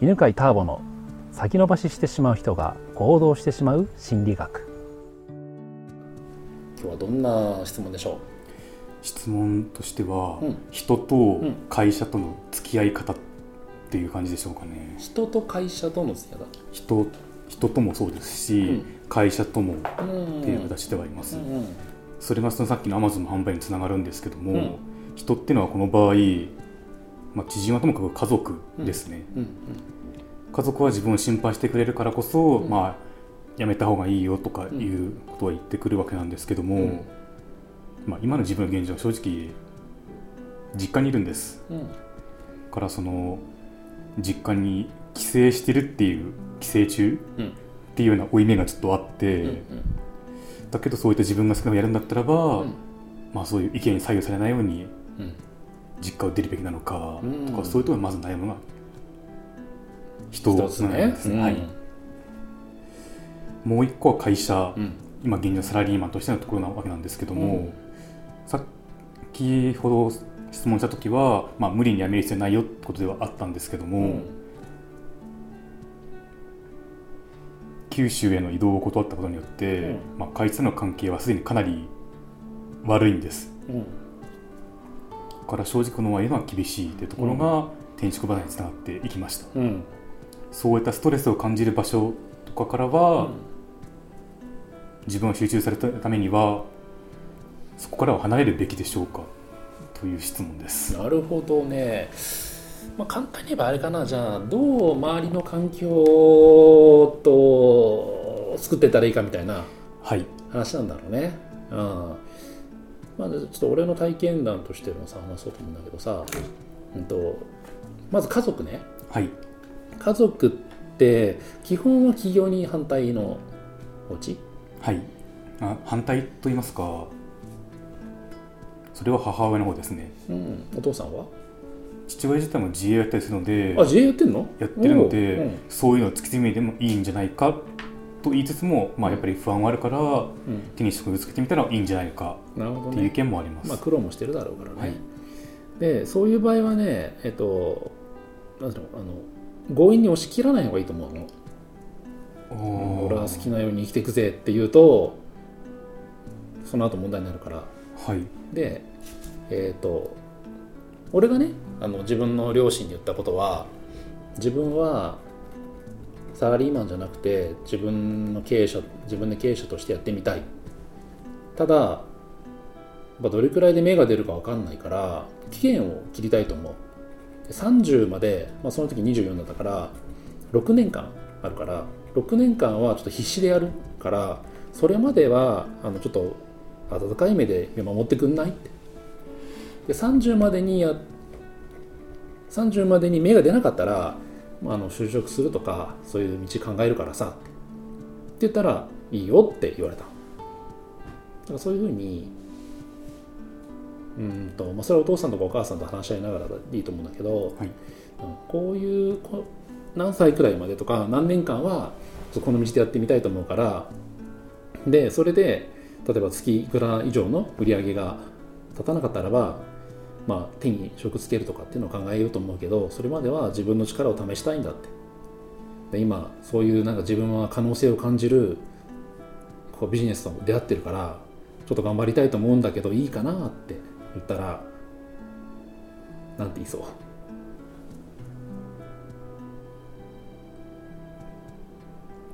犬飼ターボの先延ばししてしまう人が行動してしまう心理学。今日はどんな質問でしょう？質問としては、うん。人と会社との付き合い方っていう感じでしょうかね。人と会社との付き合い人人ともそうですし、うん。会社ともっだうんていう形ではいます、うんうん。それがそのさっきの Amazon の販売につながるんですけども、うん。人っていうのはこの場合、まあ、知人はともかく家族ですね、うん家族は自分を心配してくれるからこそ、うん。まあやめた方がいいよとかいうことは言ってくるわけなんですけども、うん。まあ、今の自分の現状は正直実家にいるんです。うん。だからその実家に帰省してるっていう帰省中うん。っていうような負い目がちょっとあって、うんだけどそういった自分が好きなのをやるんだったらば、うん。まあ、そういう意見に左右されないようにうん実家を出るべきなのかうん。とか、そういうところにまず悩むのが人なんですね。はい、もう一個は会社、うん。今現状サラリーマンとしてのところなわけなんですけども、うん。さっきほど質問した時は、まあ、無理に辞める必要ないよってことではあったんですけども、うん。九州への移動を断ったことによって、うん。まあ、会社との関係はすでにかなり悪いんですから正直このままは厳しいというところが転職離れにつながっていきました。うん。そういったストレスを感じる場所とかからは、自分を集中されたためにはそこからは離れるべきでしょうかという質問です。なるほどね、まあ、簡単に言えばあれかな。じゃあどう周りの環境と作ってったらいいかみたいなはい。話なんだろうね。うんまあ、ちょっと俺の体験談としてのさ話そうと思うんだけどさ、うん、とまず家族ね。はい。家族って基本は企業に反対のお家？はい。あ反対と言いますかそれは母親の方ですね。うん、お父さんは？父親自体も自営をやったりするのであ自営やってんの？やってるので、う。ん。そういうのを突き詰めてもいいんじゃないかと言いつつも、まあ、やっぱり不安はあるからうん。手に職をつけてみたらいいんじゃないかっていう意ね見もあります、まあ苦労もしてるだろうからね、はい。でそういう場合はねえっとなんていうのあの強引に押し切らない方がいいと思うの。俺は好きなように生きていくぜって言うとその後問題になるから。はい。でえっ、と俺がねあの自分の両親に言ったことは自分はサラリーマンじゃなくて自分の経営者自分で経営者としてやってみたい。ただどれくらいで芽が出るか分かんないから期限を切りたいと思う。30まで、まあ、その時24だったから6年間あるから6年間はちょっと必死でやるからそれまではあのちょっと温かい目で見守ってくんない？ってで30までにや30までに芽が出なかったら、あ、あの就職するとかそういう道考えるからさって言ったらいいよって言われた。だからそういうふうにうんと、まあ、それはお父さんとかお母さんと話し合いながらでいいと思うんだけど、はい。うんこういうこ何歳くらいまでとか何年間はこの道でやってみたいと思うからでそれで例えば月いくら以上の売り上げが立たなかったらば、まあ、手に職つけるとかっていうのを考えようと思うけどそれまでは自分の力を試したいんだって。で今そういうなんか自分は可能性を感じるこうビジネスと出会ってるからちょっと頑張りたいと思うんだけどいいかなって言ったらなんて言いそう。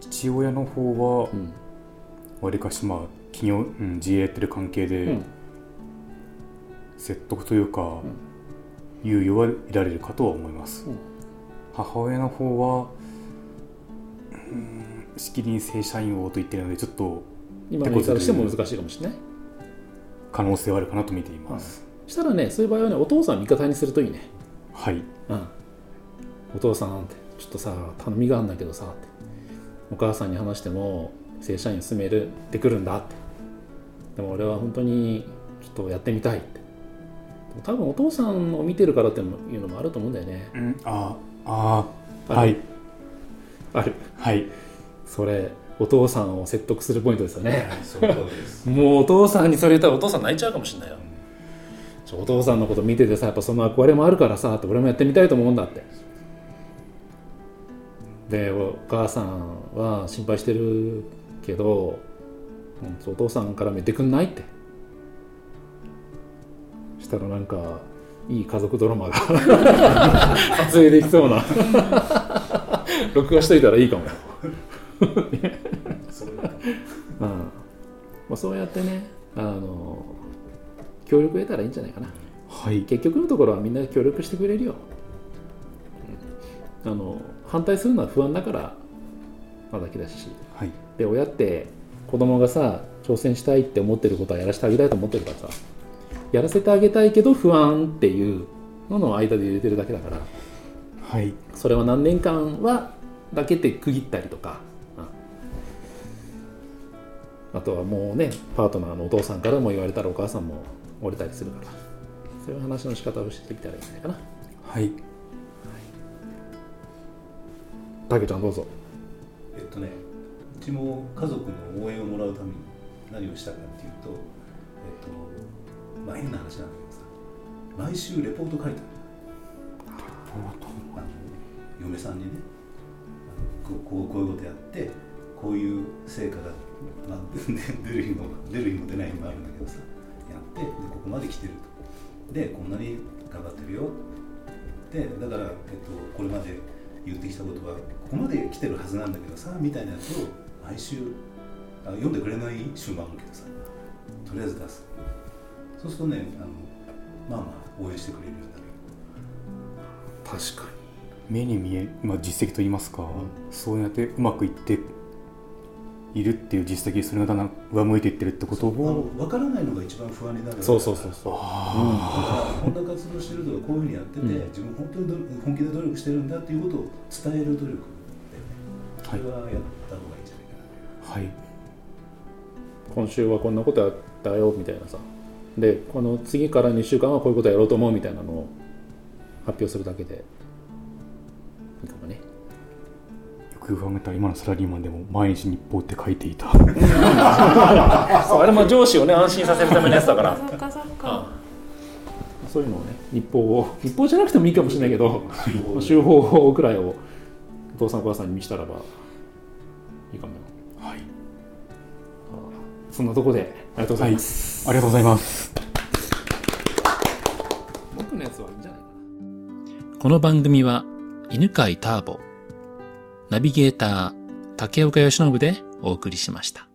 父親の方はうん。わりかしまあ企業、うん、自営やってる関係で、うん説得というか、猶予は得られるかとは思います、うん。母親の方はうんしきりに正社員をと言ってるのでちょっと今の言い方しても難しいかもしれない。可能性はあるかなと見ています、したらねそういう場合はねお父さん味方にするといいね。はい。うん。お父さんってちょっとさ頼みがあるんだけどさって。お母さんに話しても正社員進めるってくるんだって。でも俺は本当にちょっとやってみたい。っ多分お父さんを見てるからっていうのもあると思うんだよね。うん、ああはい。あるはい。それお父さんを説得するポイントですよね。そうです。もうお父さんにそれ言ったらお父さん泣いちゃうかもしれないよ。ちょお父さんのこと見ててさやっぱその憧れもあるからさって俺もやってみたいと思うんだって。でお母さんは心配してるけど、うん、お父さんから見てくんないってしたらなんかいい家族ドラマが 撮影できそうな。録画しといたらいいかも。うん。まあ、そうやってねあの協力得たらいいんじゃないかな。はい。結局のところはみんな協力してくれるよ、うん。あの反対するのは不安だからなだけだし。はい。で親って子供がさ挑戦したいって思ってることはやらせてあげたいと思ってるからさやらせてあげたいけど不安っていうのの間で入れてるだけだから。はい。それは何年間はだけで区切ったりとか、うん。あとはもうねパートナーのお父さんからも言われたらお母さんも折れたりするから。そういう話の仕方をしてみたらいいんじゃないかな。はい。たけちゃんどうぞ。えっとねうちも家族の応援をもらうために何をしたかっていうとまあ変な話なんだけどさ毎週レポート書いたのあの嫁さんにねこうこういうことやってこういう成果が、まあ、出る日も出る日も出ない日もあるんだけどさやってでここまで来てると。でこんなに頑張ってるよ。でだから、えっと、これまで言ってきたことはここまで来てるはずなんだけどさみたいなやつを毎週あ読んでくれない週もあるけどさとりあえず出すそうするとねあのまあまあ応援してくれるようになる。確か目に見え、まあ、実績といいますか、そうやってうまくいっているっていう実績それがだんだん上向いていってるってことあをの分からないのが一番不安になる。にそうそうそう。そう。だからこん。な活動してるとかこういうふうにやってて、うん自分本当にど本気で努力してるんだっていうことを伝える努力だよねそれはやった方がいいんじゃないかな、はい。今週はこんなことやったよみたいなさでこの次から2週間はこういうことやろうと思うみたいなのを発表するだけで。いいかもね。よく考えたら今のサラリーマンでも毎日日報って書いていた。あれも上司をね安心させるためのやつだから。そっかそっか。そういうのをね日報を日報じゃなくてもいいかもしれないけど週報くらいをお父さんお母さんに見せたらばいいかもよ。はい。そんなとこでありがとうございます、ありがとうございますのやつはいいんじゃないかなこの番組は犬飼ターボ、ナビゲーター竹岡由伸でお送りしました。